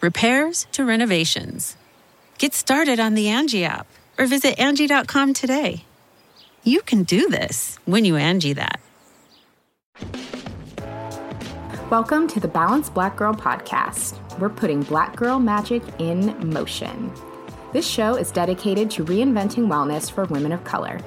repairs to renovations. Get started on the Angie app or visit Angie.com today. You can do this when you Angie that. Welcome to the Balanced Black Girl podcast. We're putting black girl magic in motion. This show is dedicated to reinventing wellness for women of color.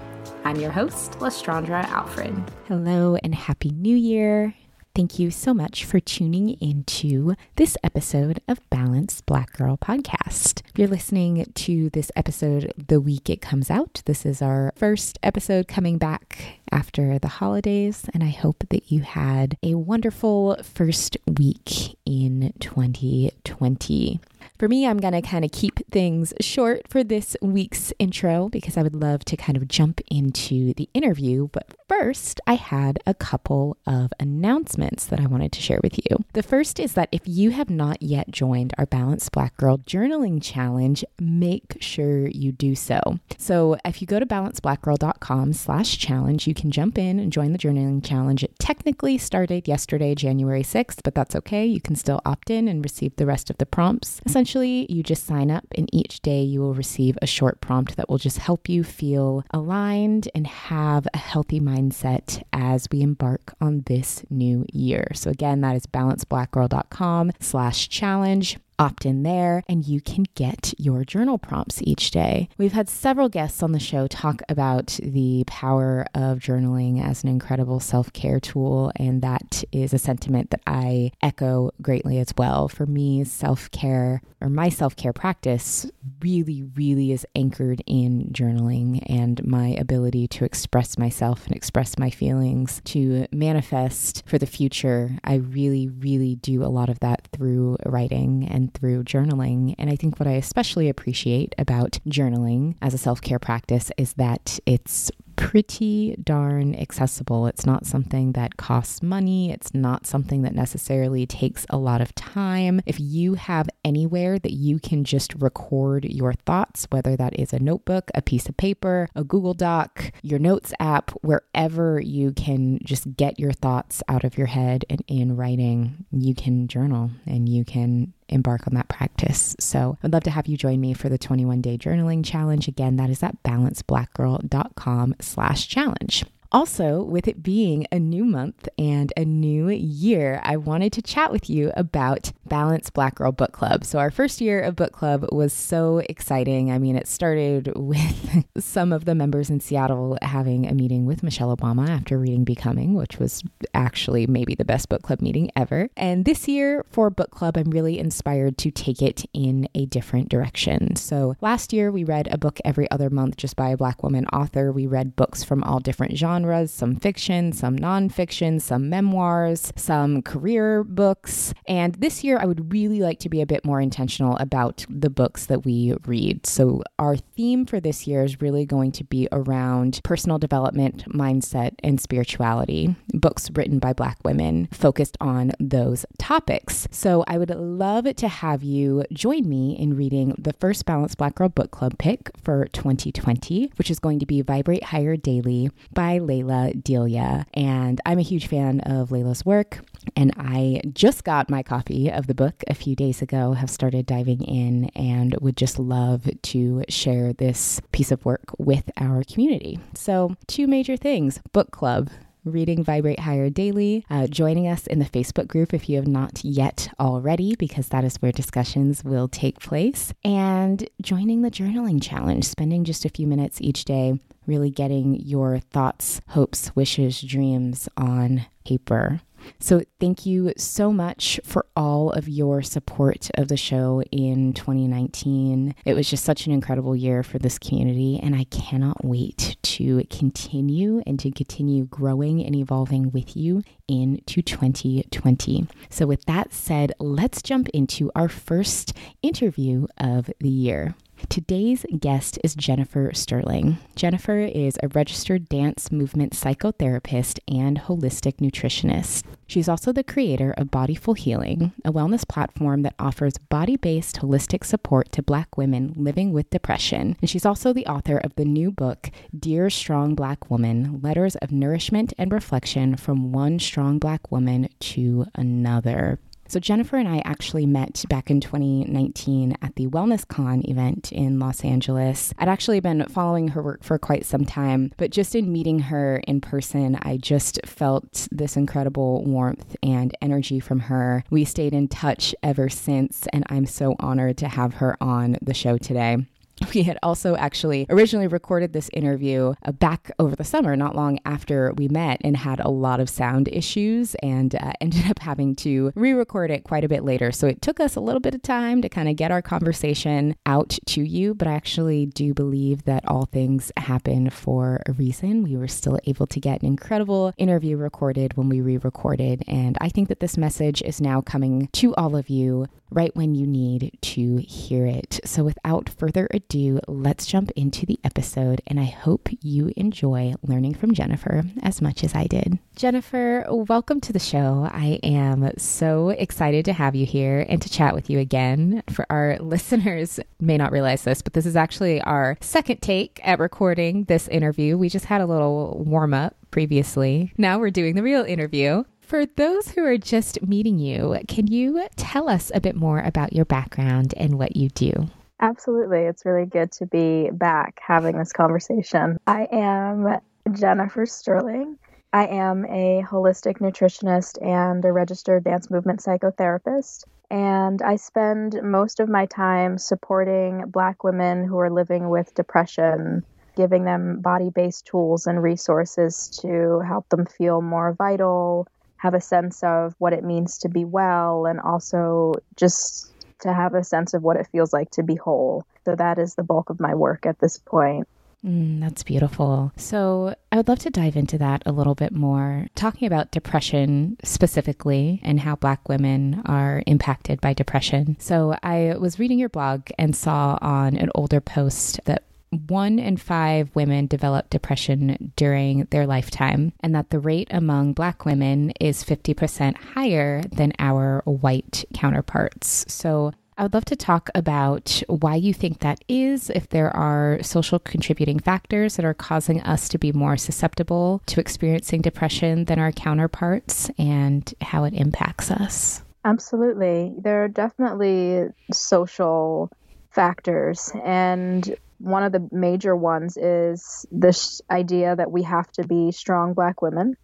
I'm your host, Lestraundra Alfred. Hello and Happy New Year. Thank you so much for tuning into this episode of Balanced Black Girl Podcast. If you're listening to this episode the week it comes out, this is our first episode coming back after the holidays, and I hope that you had a wonderful first week in 2020. For me, I'm going to kind of keep things short for this week's intro because I would love to kind of jump into the interview. But first, I had a couple of announcements that I wanted to share with you. The first is that if you have not yet joined our Balanced Black Girl Journaling Challenge, make sure you do so. So if you go to balancedblackgirl.com slash challenge, you can jump in and join the journaling challenge. It technically started yesterday, January 6th, but that's okay. You can still opt in and receive the rest of the prompts. Essentially, you just sign up, and each day you will receive a short prompt that will just help you feel aligned and have a healthy mindset as we embark on this new year. So again, that is balancedblackgirl.com slash challenge opt in there and you can get your journal prompts each day. We've had several guests on the show talk about the power of journaling as an incredible self care tool, and that is a sentiment that I echo greatly as well. For me, self care or my self care practice really, really is anchored in journaling and my ability to express myself and express my feelings, to manifest for the future. I really, really do a lot of that through writing and through journaling. And I think what I especially appreciate about journaling as a self care practice is that it's pretty darn accessible. It's not something that costs money. It's not something that necessarily takes a lot of time. If you have anywhere that you can just record your thoughts, whether that is a notebook, a piece of paper, a Google Doc, your notes app, wherever you can just get your thoughts out of your head and in writing, you can journal and you can embark on that practice. So I'd love to have you join me for the 21 day journaling challenge. Again, that is at balancedblackgirl.com slash challenge. Also, with it being a new month and a new year, I wanted to chat with you about Balanced Black Girl Book Club. So, our first year of book club was so exciting. I mean, it started with some of the members in Seattle having a meeting with Michelle Obama after reading Becoming, which was actually maybe the best book club meeting ever. And this year for book club, I'm really inspired to take it in a different direction. So, last year we read a book every other month just by a Black woman author. We read books from all different genres genres some fiction, some nonfiction, some memoirs, some career books. And this year, I would really like to be a bit more intentional about the books that we read. So, our theme for this year is really going to be around personal development, mindset, and spirituality. Books written by Black women focused on those topics. So, I would love to have you join me in reading the first Balanced Black Girl Book Club pick for 2020, which is going to be Vibrate Higher Daily by Lalah Delia. And I'm a huge fan of Lalah's work. And I just got my copy of the book a few days ago, have started diving in, and would just love to share this piece of work with our community. So, two major things book club reading Vibrate Higher daily, uh, joining us in the Facebook group if you have not yet already, because that is where discussions will take place, and joining the journaling challenge, spending just a few minutes each day really getting your thoughts, hopes, wishes, dreams on paper. So, thank you so much for all of your support of the show in 2019. It was just such an incredible year for this community, and I cannot wait to continue and to continue growing and evolving with you into 2020. So, with that said, let's jump into our first interview of the year. Today's guest is Jennifer Sterling. Jennifer is a registered dance movement psychotherapist and holistic nutritionist. She's also the creator of Bodyful Healing, a wellness platform that offers body based holistic support to Black women living with depression. And she's also the author of the new book, Dear Strong Black Woman Letters of Nourishment and Reflection from One Strong Black Woman to Another. So, Jennifer and I actually met back in 2019 at the Wellness Con event in Los Angeles. I'd actually been following her work for quite some time, but just in meeting her in person, I just felt this incredible warmth and energy from her. We stayed in touch ever since, and I'm so honored to have her on the show today. We had also actually originally recorded this interview uh, back over the summer, not long after we met, and had a lot of sound issues and uh, ended up having to re record it quite a bit later. So it took us a little bit of time to kind of get our conversation out to you, but I actually do believe that all things happen for a reason. We were still able to get an incredible interview recorded when we re recorded, and I think that this message is now coming to all of you right when you need to hear it. So, without further ado, let's jump into the episode, and I hope you enjoy learning from Jennifer as much as I did. Jennifer, welcome to the show. I am so excited to have you here and to chat with you again. For our listeners, may not realize this, but this is actually our second take at recording this interview. We just had a little warm up previously. Now we're doing the real interview. For those who are just meeting you, can you tell us a bit more about your background and what you do? Absolutely. It's really good to be back having this conversation. I am Jennifer Sterling. I am a holistic nutritionist and a registered dance movement psychotherapist. And I spend most of my time supporting Black women who are living with depression, giving them body based tools and resources to help them feel more vital, have a sense of what it means to be well and also just to have a sense of what it feels like to be whole. So that is the bulk of my work at this point. Mm, that's beautiful. So, I would love to dive into that a little bit more, talking about depression specifically and how Black women are impacted by depression. So, I was reading your blog and saw on an older post that one in five women develop depression during their lifetime, and that the rate among Black women is 50% higher than our white counterparts. So, I would love to talk about why you think that is, if there are social contributing factors that are causing us to be more susceptible to experiencing depression than our counterparts, and how it impacts us. Absolutely. There are definitely social factors. And one of the major ones is this idea that we have to be strong black women.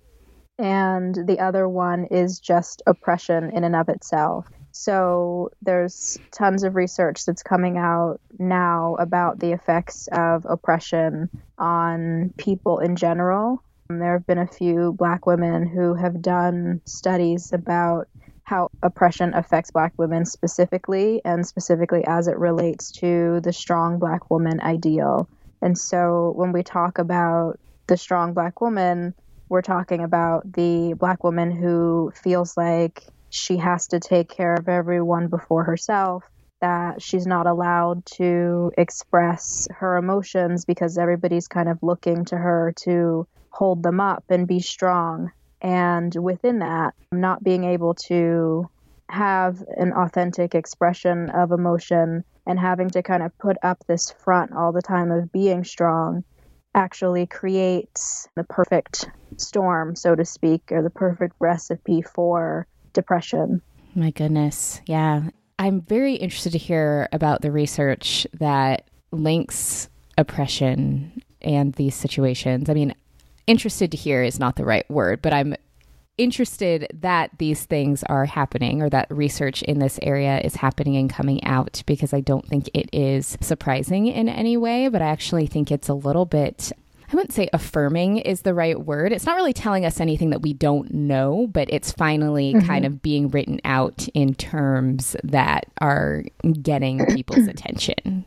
And the other one is just oppression in and of itself. So there's tons of research that's coming out now about the effects of oppression on people in general. There have been a few black women who have done studies about how oppression affects black women specifically and specifically as it relates to the strong black woman ideal. And so when we talk about the strong black woman, we're talking about the black woman who feels like she has to take care of everyone before herself, that she's not allowed to express her emotions because everybody's kind of looking to her to hold them up and be strong. And within that, not being able to have an authentic expression of emotion and having to kind of put up this front all the time of being strong actually creates the perfect storm, so to speak, or the perfect recipe for depression. My goodness. Yeah. I'm very interested to hear about the research that links oppression and these situations. I mean, interested to hear is not the right word, but I'm interested that these things are happening or that research in this area is happening and coming out because I don't think it is surprising in any way, but I actually think it's a little bit I wouldn't say affirming is the right word. It's not really telling us anything that we don't know, but it's finally mm-hmm. kind of being written out in terms that are getting people's attention.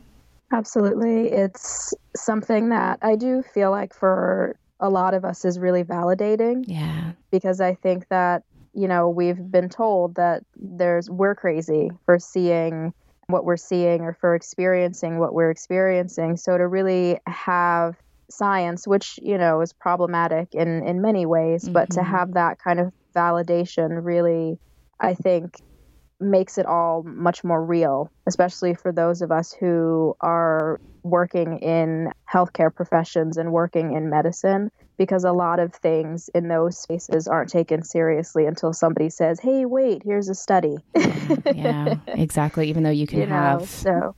Absolutely. It's something that I do feel like for a lot of us is really validating. Yeah. Because I think that, you know, we've been told that there's, we're crazy for seeing what we're seeing or for experiencing what we're experiencing. So to really have science, which, you know, is problematic in, in many ways, mm-hmm. but to mm-hmm. have that kind of validation really, I think, makes it all much more real, especially for those of us who are working in healthcare professions and working in medicine, because a lot of things in those spaces aren't taken seriously until somebody says, hey, wait, here's a study. Mm, yeah, exactly. Even though you can you know, have so.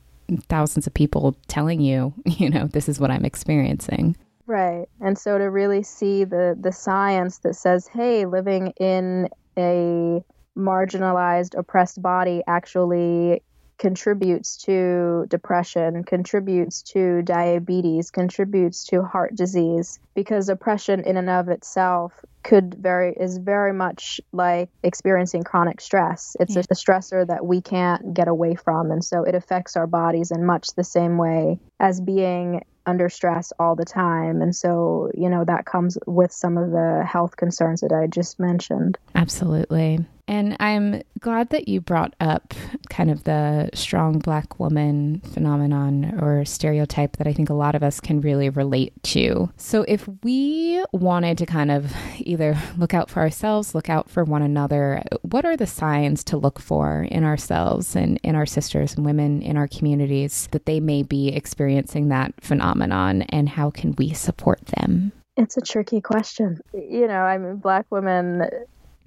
thousands of people telling you, you know, this is what I'm experiencing. Right. And so to really see the the science that says, hey, living in a marginalized, oppressed body actually contributes to depression, contributes to diabetes, contributes to heart disease because oppression in and of itself could very is very much like experiencing chronic stress. It's a, a stressor that we can't get away from and so it affects our bodies in much the same way as being under stress all the time. And so, you know, that comes with some of the health concerns that I just mentioned. Absolutely. And I'm glad that you brought up kind of the strong black woman phenomenon or stereotype that I think a lot of us can really relate to. So, if we wanted to kind of either look out for ourselves, look out for one another, what are the signs to look for in ourselves and in our sisters and women in our communities that they may be experiencing that phenomenon, and how can we support them? It's a tricky question. You know, I mean, black women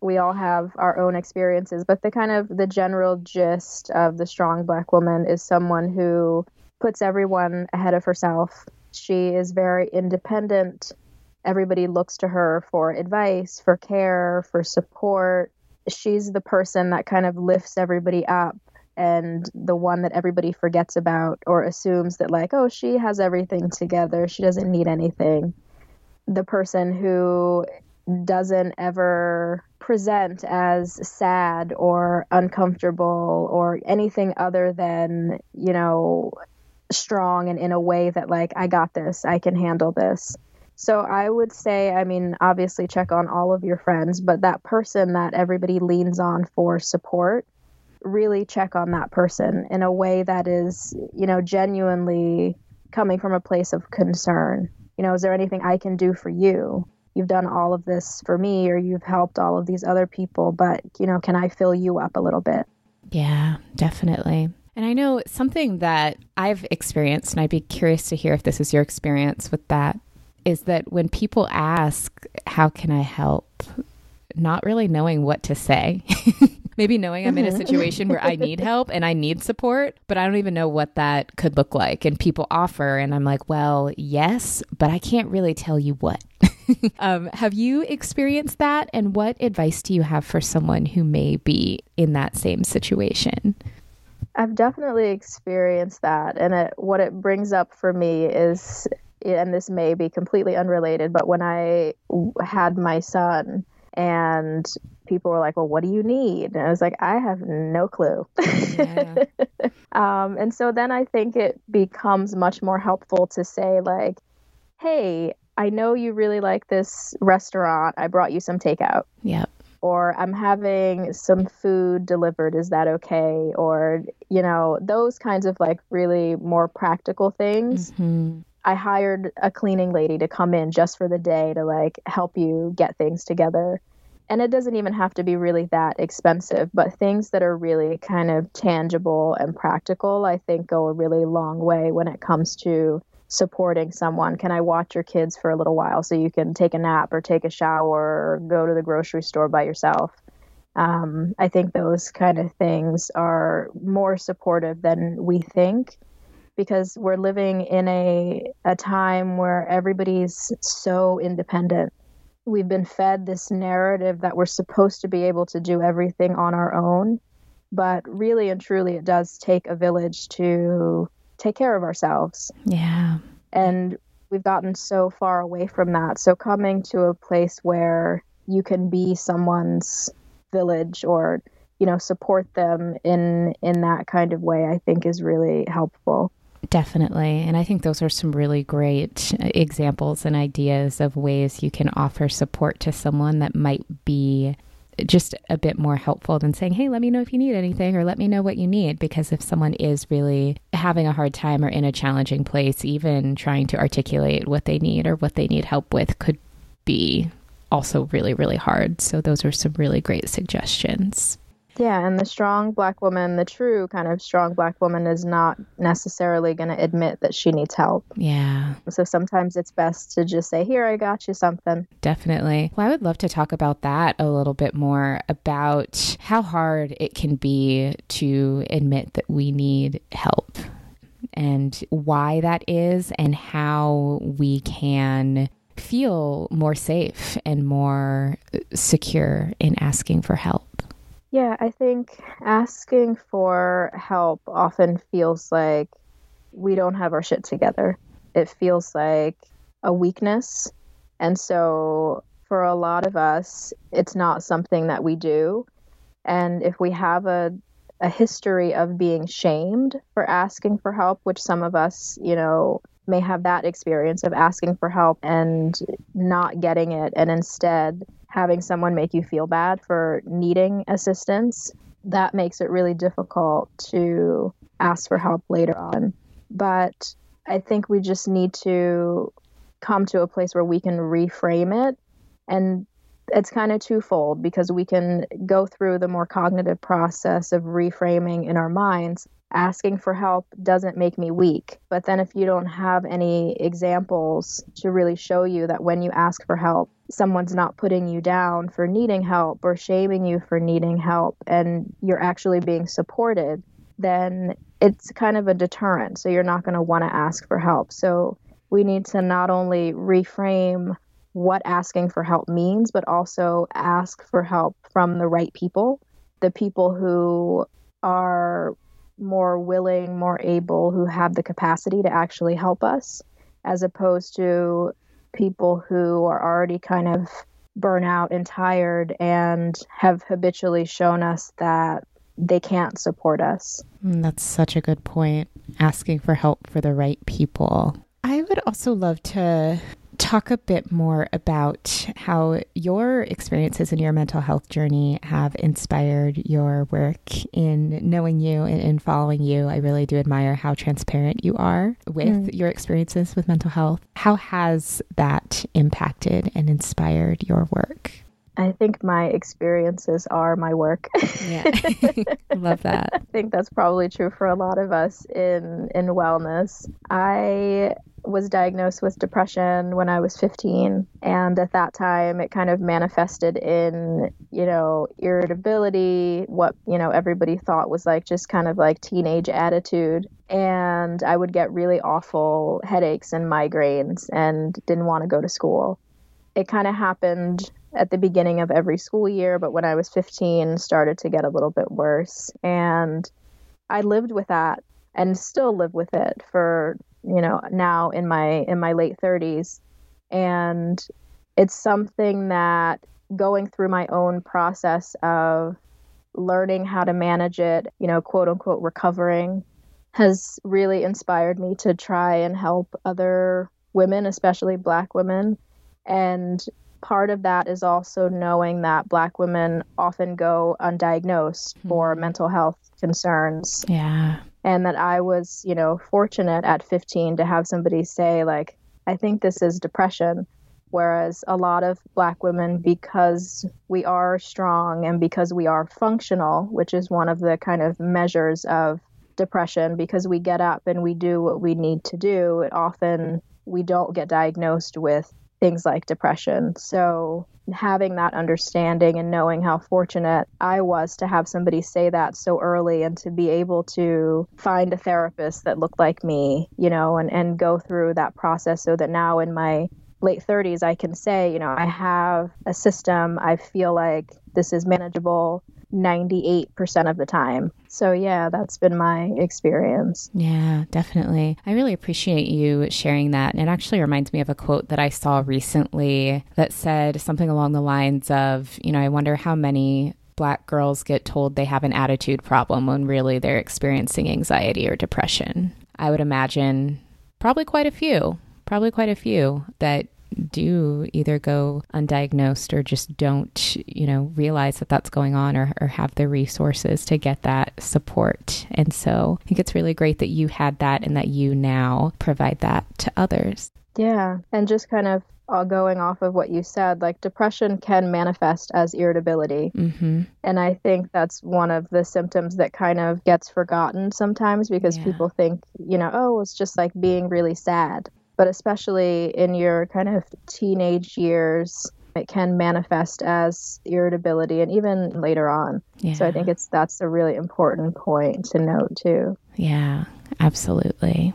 we all have our own experiences, but the kind of the general gist of the strong black woman is someone who puts everyone ahead of herself. She is very independent. Everybody looks to her for advice, for care, for support. She's the person that kind of lifts everybody up and the one that everybody forgets about or assumes that, like, oh, she has everything together. She doesn't need anything. The person who doesn't ever present as sad or uncomfortable or anything other than, you know, strong and in a way that, like, I got this, I can handle this. So I would say, I mean, obviously check on all of your friends, but that person that everybody leans on for support, really check on that person in a way that is, you know, genuinely coming from a place of concern. You know, is there anything I can do for you? You've done all of this for me or you've helped all of these other people, but, you know, can I fill you up a little bit? Yeah, definitely. And I know something that I've experienced, and I'd be curious to hear if this is your experience with that, is that when people ask, How can I help? not really knowing what to say. Maybe knowing I'm in a mm-hmm. situation where I need help and I need support, but I don't even know what that could look like. And people offer, and I'm like, well, yes, but I can't really tell you what. um, have you experienced that? And what advice do you have for someone who may be in that same situation? I've definitely experienced that. And it, what it brings up for me is, and this may be completely unrelated, but when I had my son, and people were like, "Well, what do you need?" And I was like, "I have no clue." Yeah. um, and so then I think it becomes much more helpful to say like, "Hey, I know you really like this restaurant. I brought you some takeout." Yep. Or I'm having some food delivered. Is that okay? Or you know those kinds of like really more practical things. Mm-hmm. I hired a cleaning lady to come in just for the day to like help you get things together. And it doesn't even have to be really that expensive, but things that are really kind of tangible and practical, I think go a really long way when it comes to supporting someone. Can I watch your kids for a little while so you can take a nap or take a shower or go to the grocery store by yourself? Um, I think those kind of things are more supportive than we think because we're living in a a time where everybody's so independent. We've been fed this narrative that we're supposed to be able to do everything on our own, but really and truly it does take a village to take care of ourselves. Yeah. And we've gotten so far away from that. So coming to a place where you can be someone's village or you know support them in in that kind of way i think is really helpful Definitely. And I think those are some really great examples and ideas of ways you can offer support to someone that might be just a bit more helpful than saying, Hey, let me know if you need anything or let me know what you need. Because if someone is really having a hard time or in a challenging place, even trying to articulate what they need or what they need help with could be also really, really hard. So those are some really great suggestions. Yeah, and the strong black woman, the true kind of strong black woman, is not necessarily going to admit that she needs help. Yeah. So sometimes it's best to just say, Here, I got you something. Definitely. Well, I would love to talk about that a little bit more about how hard it can be to admit that we need help and why that is, and how we can feel more safe and more secure in asking for help. Yeah, I think asking for help often feels like we don't have our shit together. It feels like a weakness. And so for a lot of us, it's not something that we do. And if we have a a history of being shamed for asking for help, which some of us, you know, may have that experience of asking for help and not getting it and instead having someone make you feel bad for needing assistance, that makes it really difficult to ask for help later on. But I think we just need to come to a place where we can reframe it. And it's kind of twofold because we can go through the more cognitive process of reframing in our minds asking for help doesn't make me weak. But then if you don't have any examples to really show you that when you ask for help, someone's not putting you down for needing help or shaming you for needing help and you're actually being supported, then it's kind of a deterrent. So you're not going to want to ask for help. So we need to not only reframe what asking for help means, but also ask for help from the right people, the people who are more willing, more able, who have the capacity to actually help us, as opposed to people who are already kind of burnout and tired and have habitually shown us that they can't support us. Mm, that's such a good point. Asking for help for the right people. I would also love to talk a bit more about how your experiences in your mental health journey have inspired your work in knowing you and in following you. I really do admire how transparent you are with mm. your experiences with mental health. How has that impacted and inspired your work? I think my experiences are my work. yeah. Love that. I think that's probably true for a lot of us in in wellness. I was diagnosed with depression when I was 15. And at that time, it kind of manifested in, you know, irritability, what, you know, everybody thought was like just kind of like teenage attitude. And I would get really awful headaches and migraines and didn't want to go to school. It kind of happened at the beginning of every school year, but when I was 15, started to get a little bit worse. And I lived with that and still live with it for you know now in my in my late 30s and it's something that going through my own process of learning how to manage it you know quote unquote recovering has really inspired me to try and help other women especially black women and part of that is also knowing that black women often go undiagnosed mm-hmm. for mental health concerns yeah and that I was, you know, fortunate at 15 to have somebody say like, I think this is depression. Whereas a lot of black women, because we are strong and because we are functional, which is one of the kind of measures of depression, because we get up and we do what we need to do, it often we don't get diagnosed with things like depression. So having that understanding and knowing how fortunate I was to have somebody say that so early and to be able to find a therapist that looked like me, you know, and, and go through that process so that now in my late 30s, I can say, you know, I have a system. I feel like this is manageable 98% of the time. So, yeah, that's been my experience. Yeah, definitely. I really appreciate you sharing that. And it actually reminds me of a quote that I saw recently that said something along the lines of, you know, I wonder how many black girls get told they have an attitude problem when really they're experiencing anxiety or depression. I would imagine probably quite a few, probably quite a few that do either go undiagnosed or just don't, you know, realize that that's going on or, or have the resources to get that support. And so I think it's really great that you had that and that you now provide that to others. Yeah. And just kind of uh, going off of what you said, like depression can manifest as irritability. Mm-hmm. And I think that's one of the symptoms that kind of gets forgotten sometimes because yeah. people think, you know, oh, it's just like being really sad but especially in your kind of teenage years it can manifest as irritability and even later on yeah. so i think it's that's a really important point to note too yeah absolutely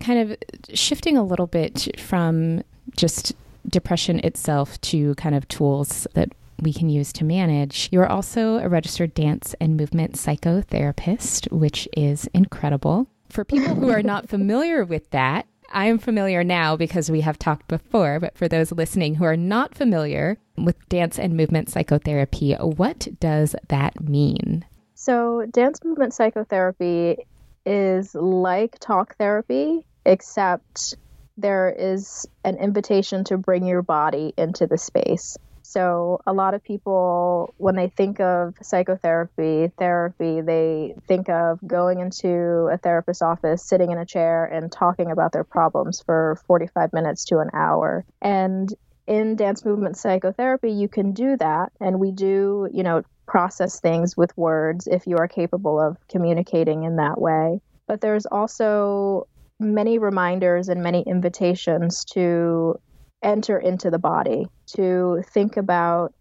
kind of shifting a little bit from just depression itself to kind of tools that we can use to manage. You're also a registered dance and movement psychotherapist, which is incredible. For people who are not familiar with that, I am familiar now because we have talked before, but for those listening who are not familiar with dance and movement psychotherapy, what does that mean? So, dance movement psychotherapy is like talk therapy, except there is an invitation to bring your body into the space. So, a lot of people, when they think of psychotherapy, therapy, they think of going into a therapist's office, sitting in a chair, and talking about their problems for 45 minutes to an hour. And in dance movement psychotherapy, you can do that. And we do, you know, process things with words if you are capable of communicating in that way. But there's also many reminders and many invitations to enter into the body, to think about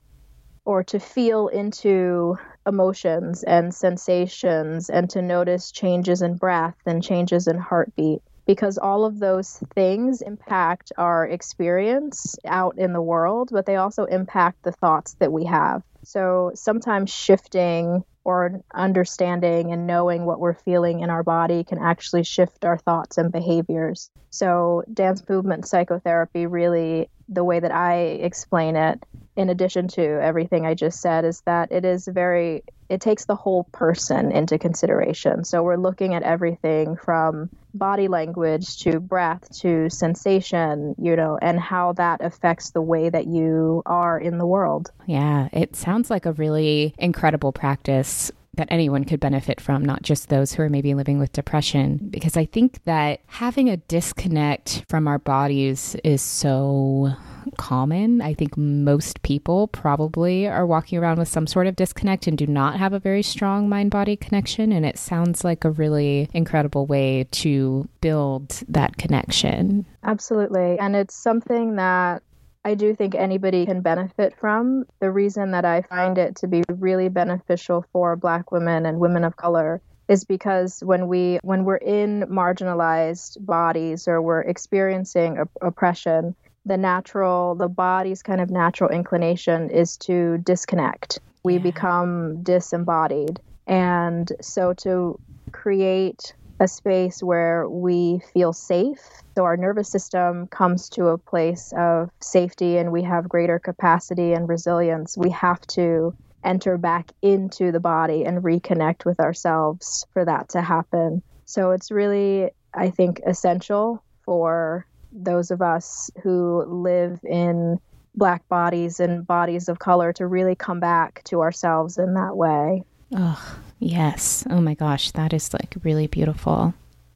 or to feel into emotions and sensations and to notice changes in breath and changes in heartbeat because all of those things impact our experience out in the world, but they also impact the thoughts that we have. So sometimes shifting or understanding and knowing what we're feeling in our body can actually shift our thoughts and behaviors. So, dance movement psychotherapy really, the way that I explain it, in addition to everything I just said, is that it is very, it takes the whole person into consideration. So, we're looking at everything from body language to breath to sensation, you know, and how that affects the way that you are in the world. Yeah, it sounds like a really incredible practice that anyone could benefit from, not just those who are maybe living with depression. Because I think that having a disconnect from our bodies is so common. I think most people probably are walking around with some sort of disconnect and do not have a very strong mind body connection. And it sounds like a really incredible way to build that connection. Absolutely. And it's something that I do think anybody can benefit from. The reason that I find it to be really beneficial for Black women and women of color is because when we when we're in marginalized bodies or we're experiencing op- oppression the natural the body's kind of natural inclination is to disconnect we yeah. become disembodied and so to create a space where we feel safe. So our nervous system comes to a place of safety and we have greater capacity and resilience. We have to enter back into the body and reconnect with ourselves for that to happen. So it's really, I think, essential for those of us who live in black bodies and bodies of color to really come back to ourselves in that way. Oh, yes. Oh my gosh, that is like really beautiful.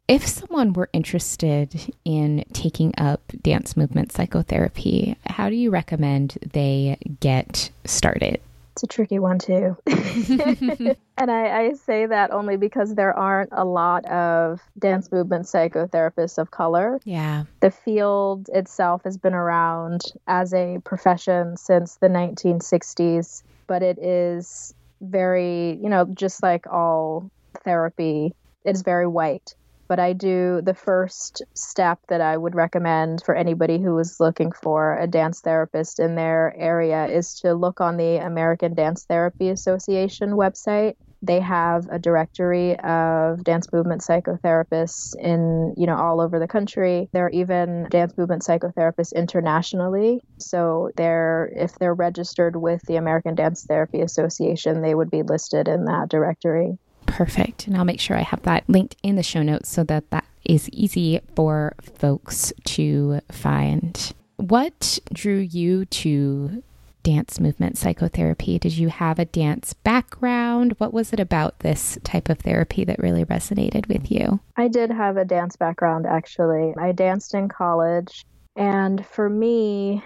If someone were interested in taking up dance movement psychotherapy, how do you recommend they get started? It's a tricky one, too. and I, I, say that only because there aren't a lot of dance movement psychotherapists of color. Yeah. The field itself has been around as a profession since the 1960s, but it is very, you know, just like all therapy, it's very white but I do the first step that I would recommend for anybody who is looking for a dance therapist in their area is to look on the American Dance Therapy Association website. They have a directory of dance movement psychotherapists in, you know, all over the country. There are even dance movement psychotherapists internationally. So they're if they're registered with the American Dance Therapy Association, they would be listed in that directory. Perfect. And I'll make sure I have that linked in the show notes so that that is easy for folks to find. What drew you to dance movement psychotherapy? Did you have a dance background? What was it about this type of therapy that really resonated with you? I did have a dance background, actually. I danced in college. And for me,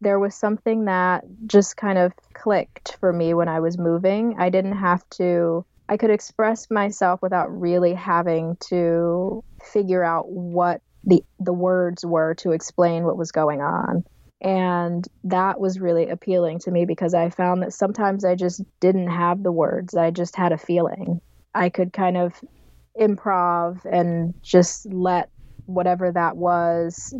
there was something that just kind of clicked for me when I was moving. I didn't have to I could express myself without really having to figure out what the the words were to explain what was going on. And that was really appealing to me because I found that sometimes I just didn't have the words. I just had a feeling. I could kind of improv and just let whatever that was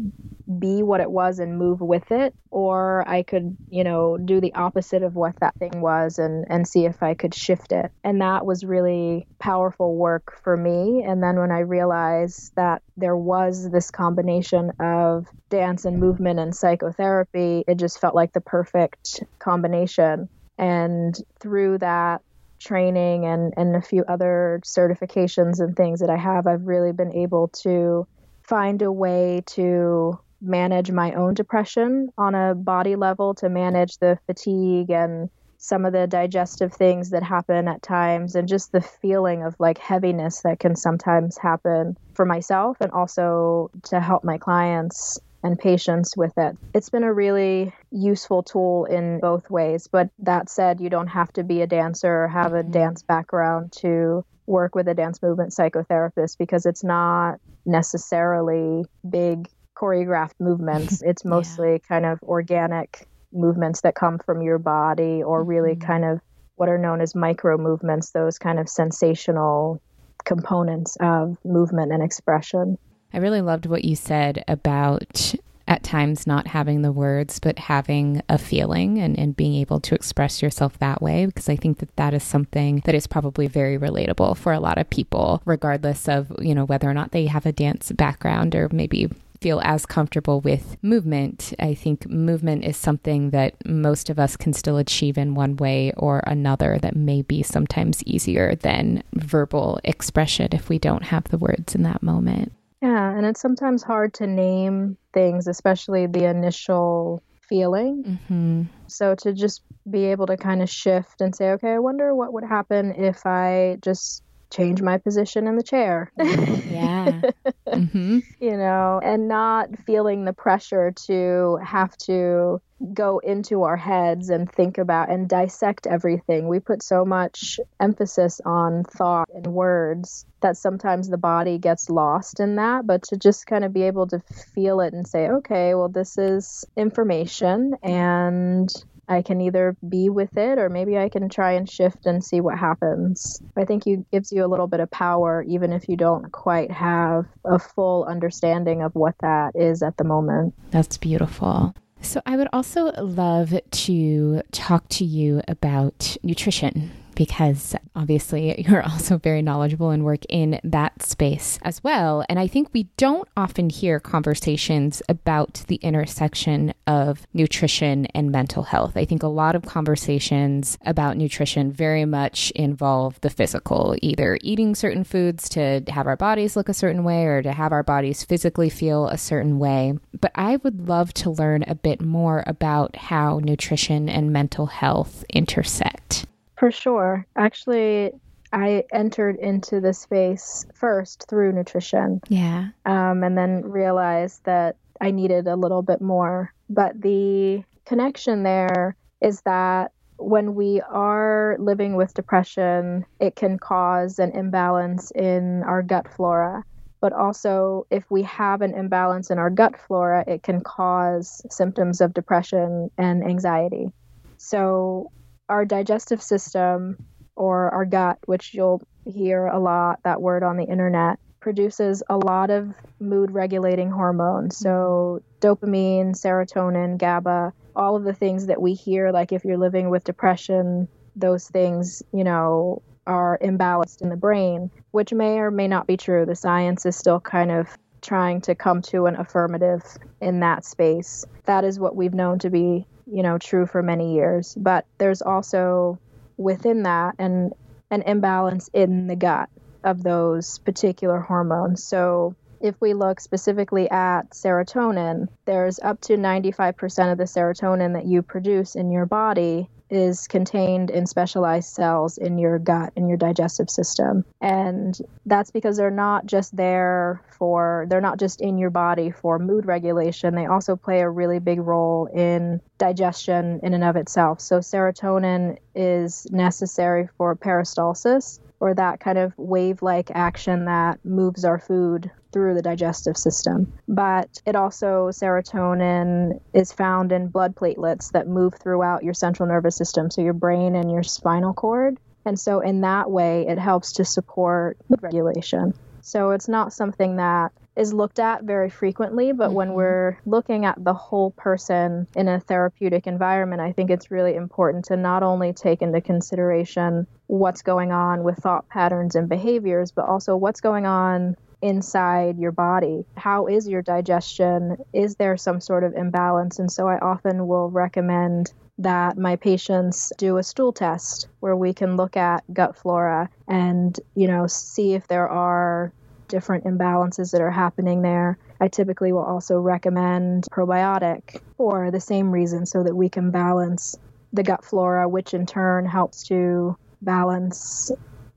be what it was and move with it or i could you know do the opposite of what that thing was and and see if i could shift it. And that was really powerful work for me. And then when i realized that there was this combination of dance and movement and psychotherapy it just felt like the perfect combination. And through that training and, and a few other certifications and things that I have, I've really been able to find a way to manage my own depression on a body level, to manage the fatigue and some of the digestive things that happen at times, and just the feeling of like heaviness that can sometimes happen for myself and also to help my clients and patients with it. It's been a really useful tool in both ways. But that said, you don't have to be a dancer or have a mm-hmm. dance background to work with a dance movement psychotherapist because it's not necessarily big choreographed movements. It's mostly yeah. kind of organic movements that come from your body or really mm-hmm. kind of what are known as micro movements, those kind of sensational components of movement and expression. I really loved what you said about at times not having the words, but having a feeling and, and being able to express yourself that way. Because I think that that is something that is probably very relatable for a lot of people, regardless of, you know, whether or not they have a dance background or maybe feel as comfortable with movement. I think movement is something that most of us can still achieve in one way or another that may be sometimes easier than verbal expression if we don't have the words in that moment. Yeah, and it's sometimes hard to name things, especially the initial feeling. Mm-hmm. So to just be able to kind of shift and say, okay, I wonder what would happen if I just change my position in the chair. yeah. Mm-hmm. You know, and not feeling the pressure to have to go into our heads and think about and dissect everything. We put so much emphasis on thought and words that sometimes the body gets lost in that. But to just kind of be able to feel it and say, okay, well, this is information and I can either be with it or maybe I can try and shift and see what happens. I think it gives you a little bit of power even if you don't quite have a full understanding of what that is at the moment. That's beautiful. So, I would also love to talk to you about nutrition because obviously you're also very knowledgeable and work in that space as well. And I think we don't often hear conversations about the intersection of nutrition and mental health. I think a lot of conversations about nutrition very much involve the physical, either eating certain foods to have our bodies look a certain way or to have our bodies physically feel a certain way. But I would love to learn a bit more about how nutrition and mental health intersect. For sure. Actually, I entered into the space first through nutrition. Yeah. Um, and then realized that I needed a little bit more. But the connection there is that when we are living with depression, it can cause an imbalance in our gut flora. But also, if we have an imbalance in our gut flora, it can cause symptoms of depression and anxiety. So, our digestive system or our gut, which you'll hear a lot that word on the internet, produces a lot of mood regulating hormones. So, mm-hmm. dopamine, serotonin, GABA, all of the things that we hear, like if you're living with depression, those things, you know, are imbalanced in the brain, which may or may not be true. The science is still kind of trying to come to an affirmative in that space. That is what we've known to be, you know, true for many years. But there's also within that an an imbalance in the gut of those particular hormones. So if we look specifically at serotonin, there's up to 95% of the serotonin that you produce in your body is contained in specialized cells in your gut in your digestive system. And that's because they're not just there for they're not just in your body for mood regulation. They also play a really big role in digestion in and of itself. So serotonin is necessary for peristalsis or that kind of wave like action that moves our food through the digestive system. But it also, serotonin is found in blood platelets that move throughout your central nervous system, so your brain and your spinal cord. And so, in that way, it helps to support regulation. So, it's not something that is looked at very frequently, but mm-hmm. when we're looking at the whole person in a therapeutic environment, I think it's really important to not only take into consideration what's going on with thought patterns and behaviors, but also what's going on inside your body. How is your digestion? Is there some sort of imbalance? And so I often will recommend that my patients do a stool test where we can look at gut flora and, you know, see if there are different imbalances that are happening there. I typically will also recommend probiotic for the same reason so that we can balance the gut flora, which in turn helps to balance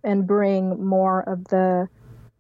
and bring more of the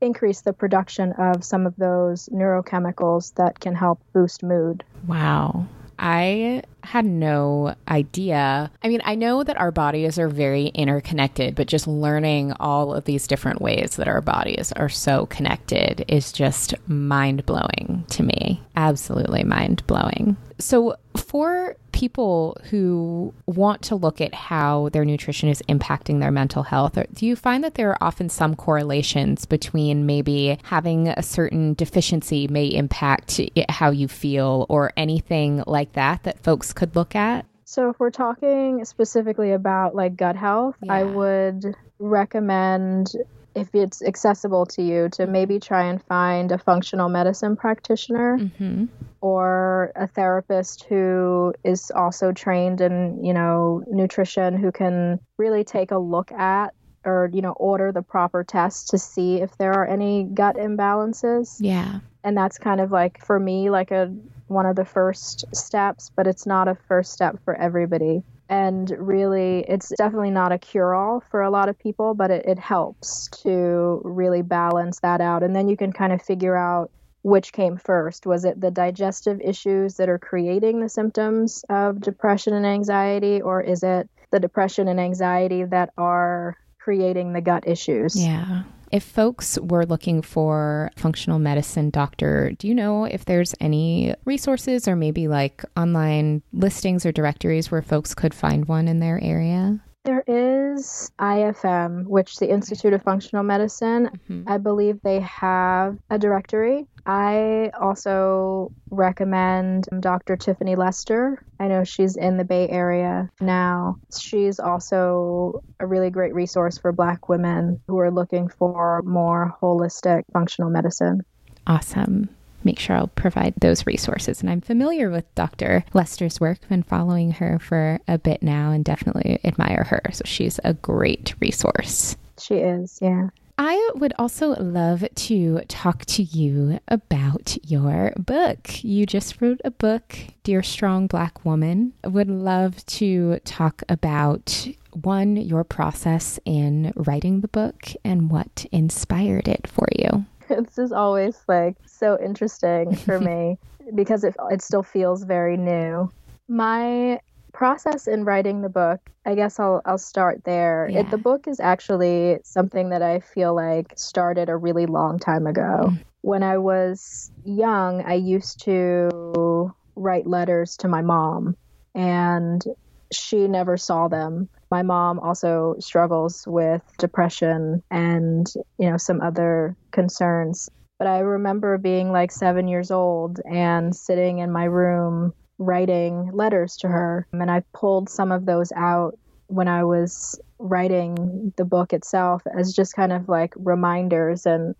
increase the production of some of those neurochemicals that can help boost mood. Wow. I had no idea. I mean, I know that our bodies are very interconnected, but just learning all of these different ways that our bodies are so connected is just mind blowing to me. Absolutely mind blowing. So, for people who want to look at how their nutrition is impacting their mental health, do you find that there are often some correlations between maybe having a certain deficiency may impact how you feel or anything like that that folks could look at? So, if we're talking specifically about like gut health, yeah. I would recommend if it's accessible to you to maybe try and find a functional medicine practitioner mm-hmm. or a therapist who is also trained in you know nutrition who can really take a look at or you know order the proper tests to see if there are any gut imbalances. Yeah. And that's kind of like for me like a one of the first steps but it's not a first step for everybody and really it's definitely not a cure-all for a lot of people but it, it helps to really balance that out. And then you can kind of figure out which came first. Was it the digestive issues that are creating the symptoms of depression and anxiety or is it the depression and anxiety that are creating the gut issues? Yeah if folks were looking for functional medicine doctor, do you know if there's any resources or maybe like online listings or directories where folks could find one in their area? There is IFM, which the Institute of Functional Medicine, mm-hmm. I believe they have a directory. I also recommend Dr. Tiffany Lester. I know she's in the Bay Area now. She's also a really great resource for Black women who are looking for more holistic functional medicine. Awesome make sure I'll provide those resources. And I'm familiar with Dr. Lester's work, been following her for a bit now and definitely admire her. So she's a great resource. She is, yeah. I would also love to talk to you about your book. You just wrote a book, Dear Strong Black Woman. I would love to talk about one, your process in writing the book and what inspired it for you. This is always like so interesting for me because it, it still feels very new. My process in writing the book, I guess I'll I'll start there. Yeah. It, the book is actually something that I feel like started a really long time ago. Mm. When I was young, I used to write letters to my mom and she never saw them. My mom also struggles with depression and, you know, some other concerns. But I remember being like 7 years old and sitting in my room writing letters to her. And I pulled some of those out when I was writing the book itself as just kind of like reminders and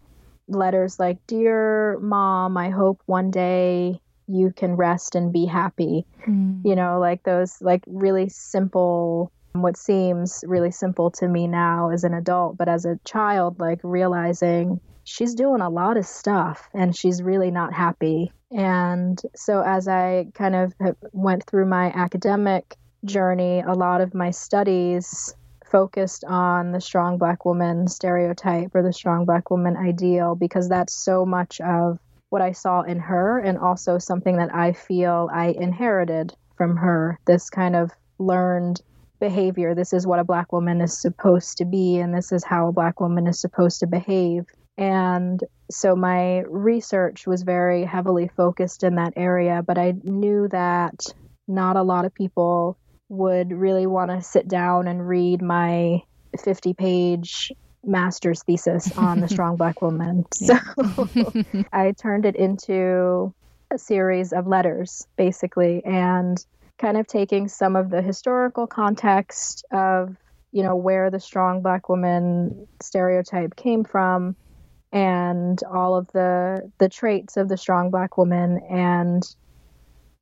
letters like, Dear mom, I hope one day you can rest and be happy. Mm. You know, like those like really simple what seems really simple to me now as an adult, but as a child, like realizing she's doing a lot of stuff and she's really not happy. And so as I kind of went through my academic journey, a lot of my studies focused on the strong black woman stereotype or the strong black woman ideal because that's so much of what I saw in her and also something that I feel I inherited from her this kind of learned behavior. This is what a black woman is supposed to be, and this is how a black woman is supposed to behave. And so my research was very heavily focused in that area, but I knew that not a lot of people would really want to sit down and read my 50 page master's thesis on the strong black woman. So I turned it into a series of letters, basically, and kind of taking some of the historical context of, you know, where the strong black woman stereotype came from and all of the the traits of the strong black woman and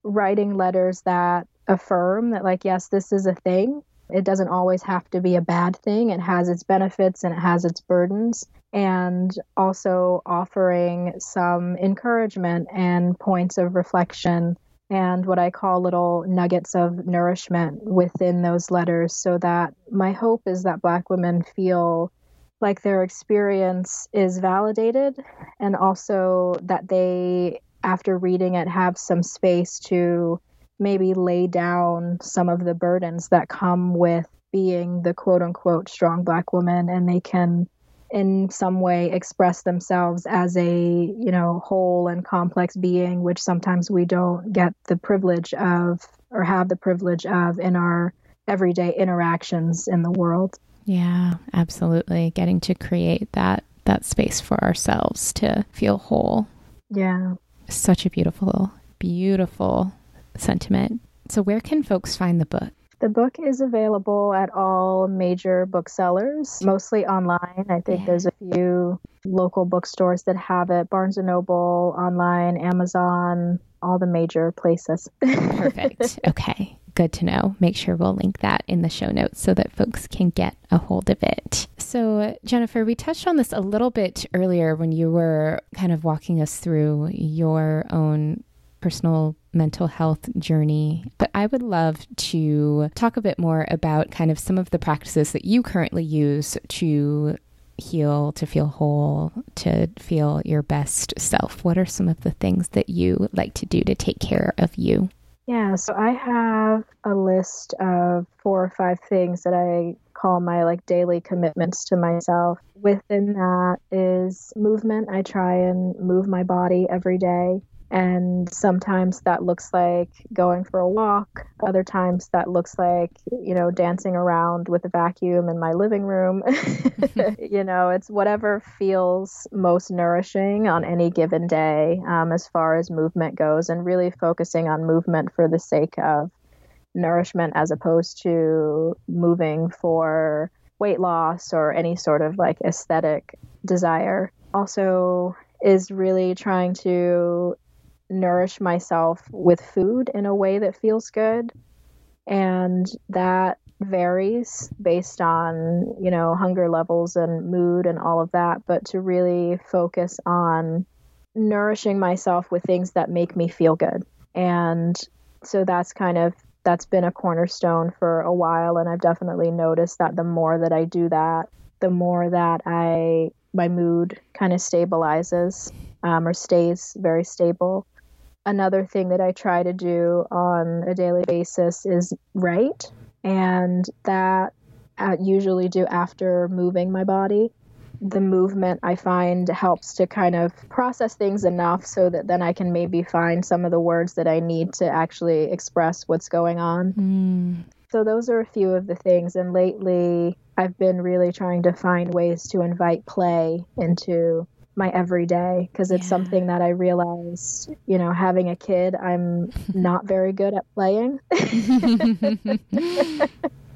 writing letters that affirm that like yes this is a thing. It doesn't always have to be a bad thing. It has its benefits and it has its burdens. And also offering some encouragement and points of reflection and what I call little nuggets of nourishment within those letters so that my hope is that Black women feel like their experience is validated and also that they, after reading it, have some space to maybe lay down some of the burdens that come with being the quote unquote strong Black woman and they can in some way express themselves as a you know whole and complex being which sometimes we don't get the privilege of or have the privilege of in our everyday interactions in the world Yeah, absolutely. Getting to create that that space for ourselves to feel whole. yeah Such a beautiful, beautiful sentiment. So where can folks find the book? the book is available at all major booksellers mostly online i think Yeah. there's a few local bookstores that have it barnes and noble online amazon all the major places Perfect. okay. Good to know. Make sure we'll link that in the show notes so that folks can get a hold of it. So, Jennifer, we touched on this a little bit earlier when you were kind of walking us through your own personal mental health journey. But I would love to talk a bit more about kind of some of the practices that you currently use to heal, to feel whole, to feel your best self. What are some of the things that you like to do to take care of you? Yeah, so I have a list of four or five things that I call my like daily commitments to myself. Within that is movement. I try and move my body every day. And sometimes that looks like going for a walk. Other times that looks like, you know, dancing around with a vacuum in my living room. you know, it's whatever feels most nourishing on any given day um, as far as movement goes, and really focusing on movement for the sake of nourishment as opposed to moving for weight loss or any sort of like aesthetic desire. Also, is really trying to nourish myself with food in a way that feels good. And that varies based on, you know, hunger levels and mood and all of that. But to really focus on nourishing myself with things that make me feel good. And so that's kind of that's been a cornerstone for a while and I've definitely noticed that the more that I do that, the more that I my mood kind of stabilizes um, or stays very stable. Another thing that I try to do on a daily basis is write. And that I usually do after moving my body. The movement I find helps to kind of process things enough so that then I can maybe find some of the words that I need to actually express what's going on. Mm. So, those are a few of the things. And lately, I've been really trying to find ways to invite play into my everyday because it's yeah. something that I realized, you know, having a kid, I'm not very good at playing.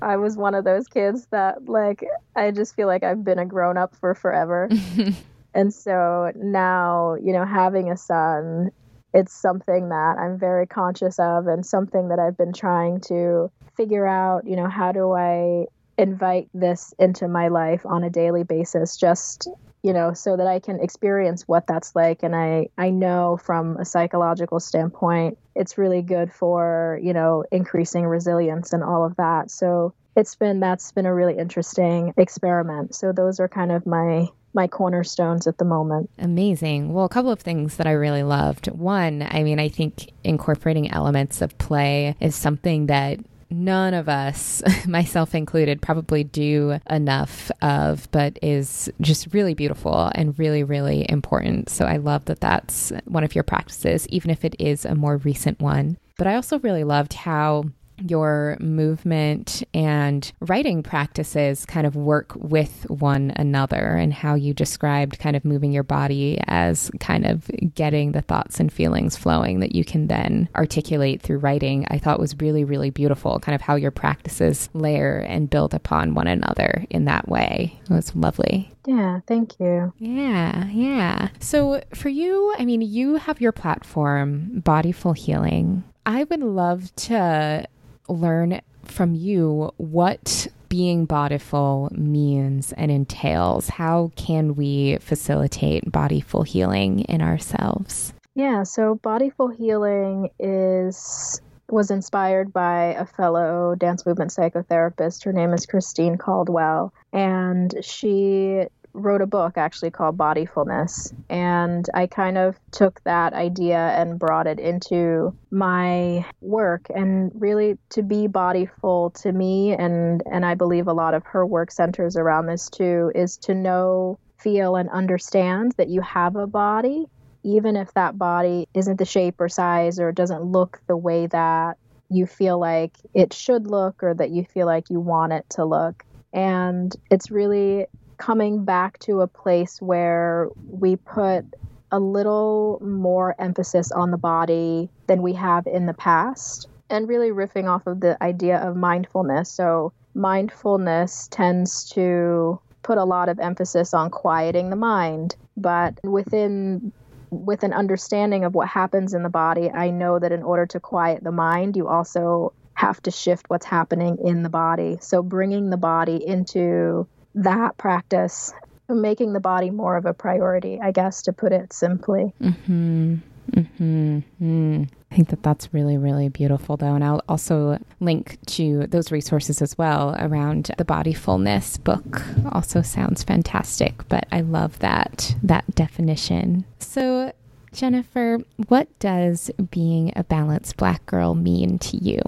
I was one of those kids that, like, I just feel like I've been a grown up for forever. and so now, you know, having a son, it's something that I'm very conscious of and something that I've been trying to figure out, you know, how do I invite this into my life on a daily basis just you know so that i can experience what that's like and i i know from a psychological standpoint it's really good for you know increasing resilience and all of that so it's been that's been a really interesting experiment so those are kind of my my cornerstones at the moment. Amazing. Well, a couple of things that I really loved. One, I mean, I think incorporating elements of play is something that none of us, myself included, probably do enough of, but is just really beautiful and really, really important. So I love that that's one of your practices, even if it is a more recent one. But I also really loved how your movement and writing practices kind of work with one another and how you described kind of moving your body as kind of getting the thoughts and feelings flowing that you can then articulate through writing I thought was really really beautiful kind of how your practices layer and build upon one another in that way it was lovely yeah, thank you. Yeah, yeah. So for you, I mean, you have your platform, Bodyful Healing. I would love to learn from you what being bodyful means and entails. How can we facilitate bodyful healing in ourselves? Yeah, so bodyful healing is was inspired by a fellow dance movement psychotherapist. Her name is Christine Caldwell, and she wrote a book actually called Bodyfulness. And I kind of took that idea and brought it into my work. And really, to be bodyful to me, and, and I believe a lot of her work centers around this too, is to know, feel, and understand that you have a body. Even if that body isn't the shape or size or doesn't look the way that you feel like it should look or that you feel like you want it to look. And it's really coming back to a place where we put a little more emphasis on the body than we have in the past, and really riffing off of the idea of mindfulness. So, mindfulness tends to put a lot of emphasis on quieting the mind, but within with an understanding of what happens in the body, I know that in order to quiet the mind, you also have to shift what's happening in the body. So bringing the body into that practice, making the body more of a priority, I guess, to put it simply. Mm-hmm. Mm-hmm. Mm. I think that that's really, really beautiful, though. And I'll also link to those resources as well around the Bodyfulness book. Also sounds fantastic, but I love that that definition. So, Jennifer, what does being a balanced black girl mean to you?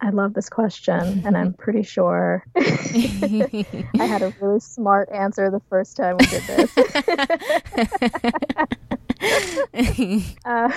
I love this question, and I'm pretty sure I had a really smart answer the first time we did this. uh,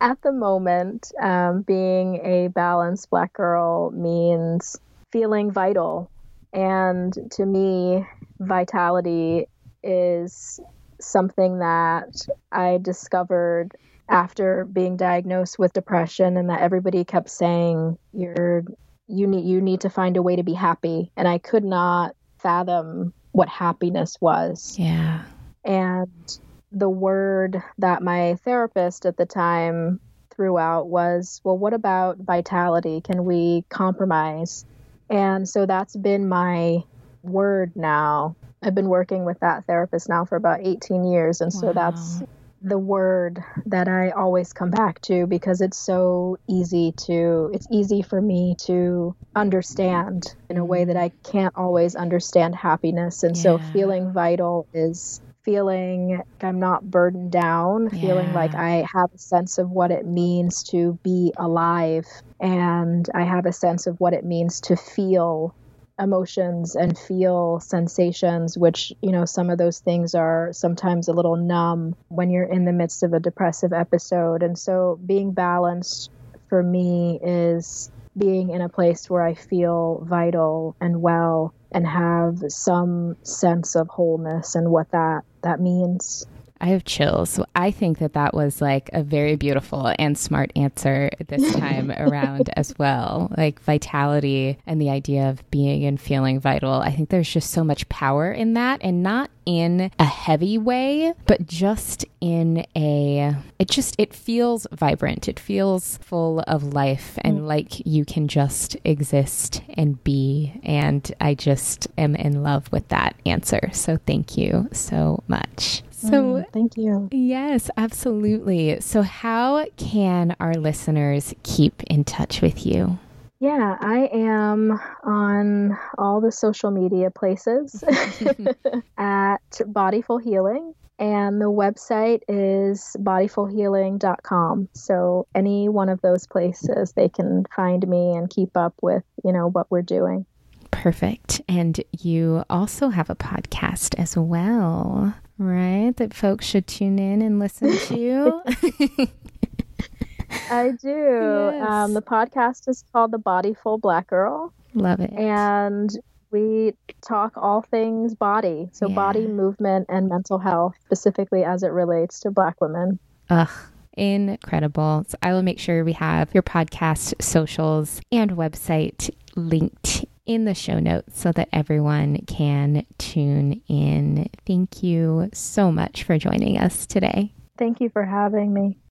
at the moment, um, being a balanced black girl means feeling vital. And to me, vitality is something that I discovered after being diagnosed with depression and that everybody kept saying you're you need you need to find a way to be happy and I could not fathom what happiness was. Yeah. And the word that my therapist at the time threw out was, well, what about vitality? Can we compromise? And so that's been my word now. I've been working with that therapist now for about 18 years. And wow. so that's the word that I always come back to because it's so easy to, it's easy for me to understand in a way mm-hmm. that I can't always understand happiness. And yeah. so feeling vital is feeling like I'm not burdened down, yeah. feeling like I have a sense of what it means to be alive and I have a sense of what it means to feel emotions and feel sensations, which, you know, some of those things are sometimes a little numb when you're in the midst of a depressive episode. And so being balanced for me is being in a place where I feel vital and well and have some sense of wholeness and what that that means. I have chills. I think that that was like a very beautiful and smart answer this time around as well. Like vitality and the idea of being and feeling vital. I think there's just so much power in that and not in a heavy way, but just in a it just it feels vibrant. It feels full of life and mm. like you can just exist and be and I just am in love with that answer. So thank you so much. So, mm, thank you. Yes, absolutely. So, how can our listeners keep in touch with you? Yeah, I am on all the social media places at Bodyful Healing. And the website is bodyfulhealing.com. So any one of those places, they can find me and keep up with, you know, what we're doing. Perfect. And you also have a podcast as well right? That folks should tune in and listen to. I do. Yes. Um, the podcast is called The Bodyful Black Girl. Love it. And we talk all things body. So, yeah. body movement and mental health, specifically as it relates to Black women. Ugh. Incredible. So I will make sure we have your podcast socials and website linked in the show notes so that everyone can tune in. Thank you so much for joining us today. Thank you for having me.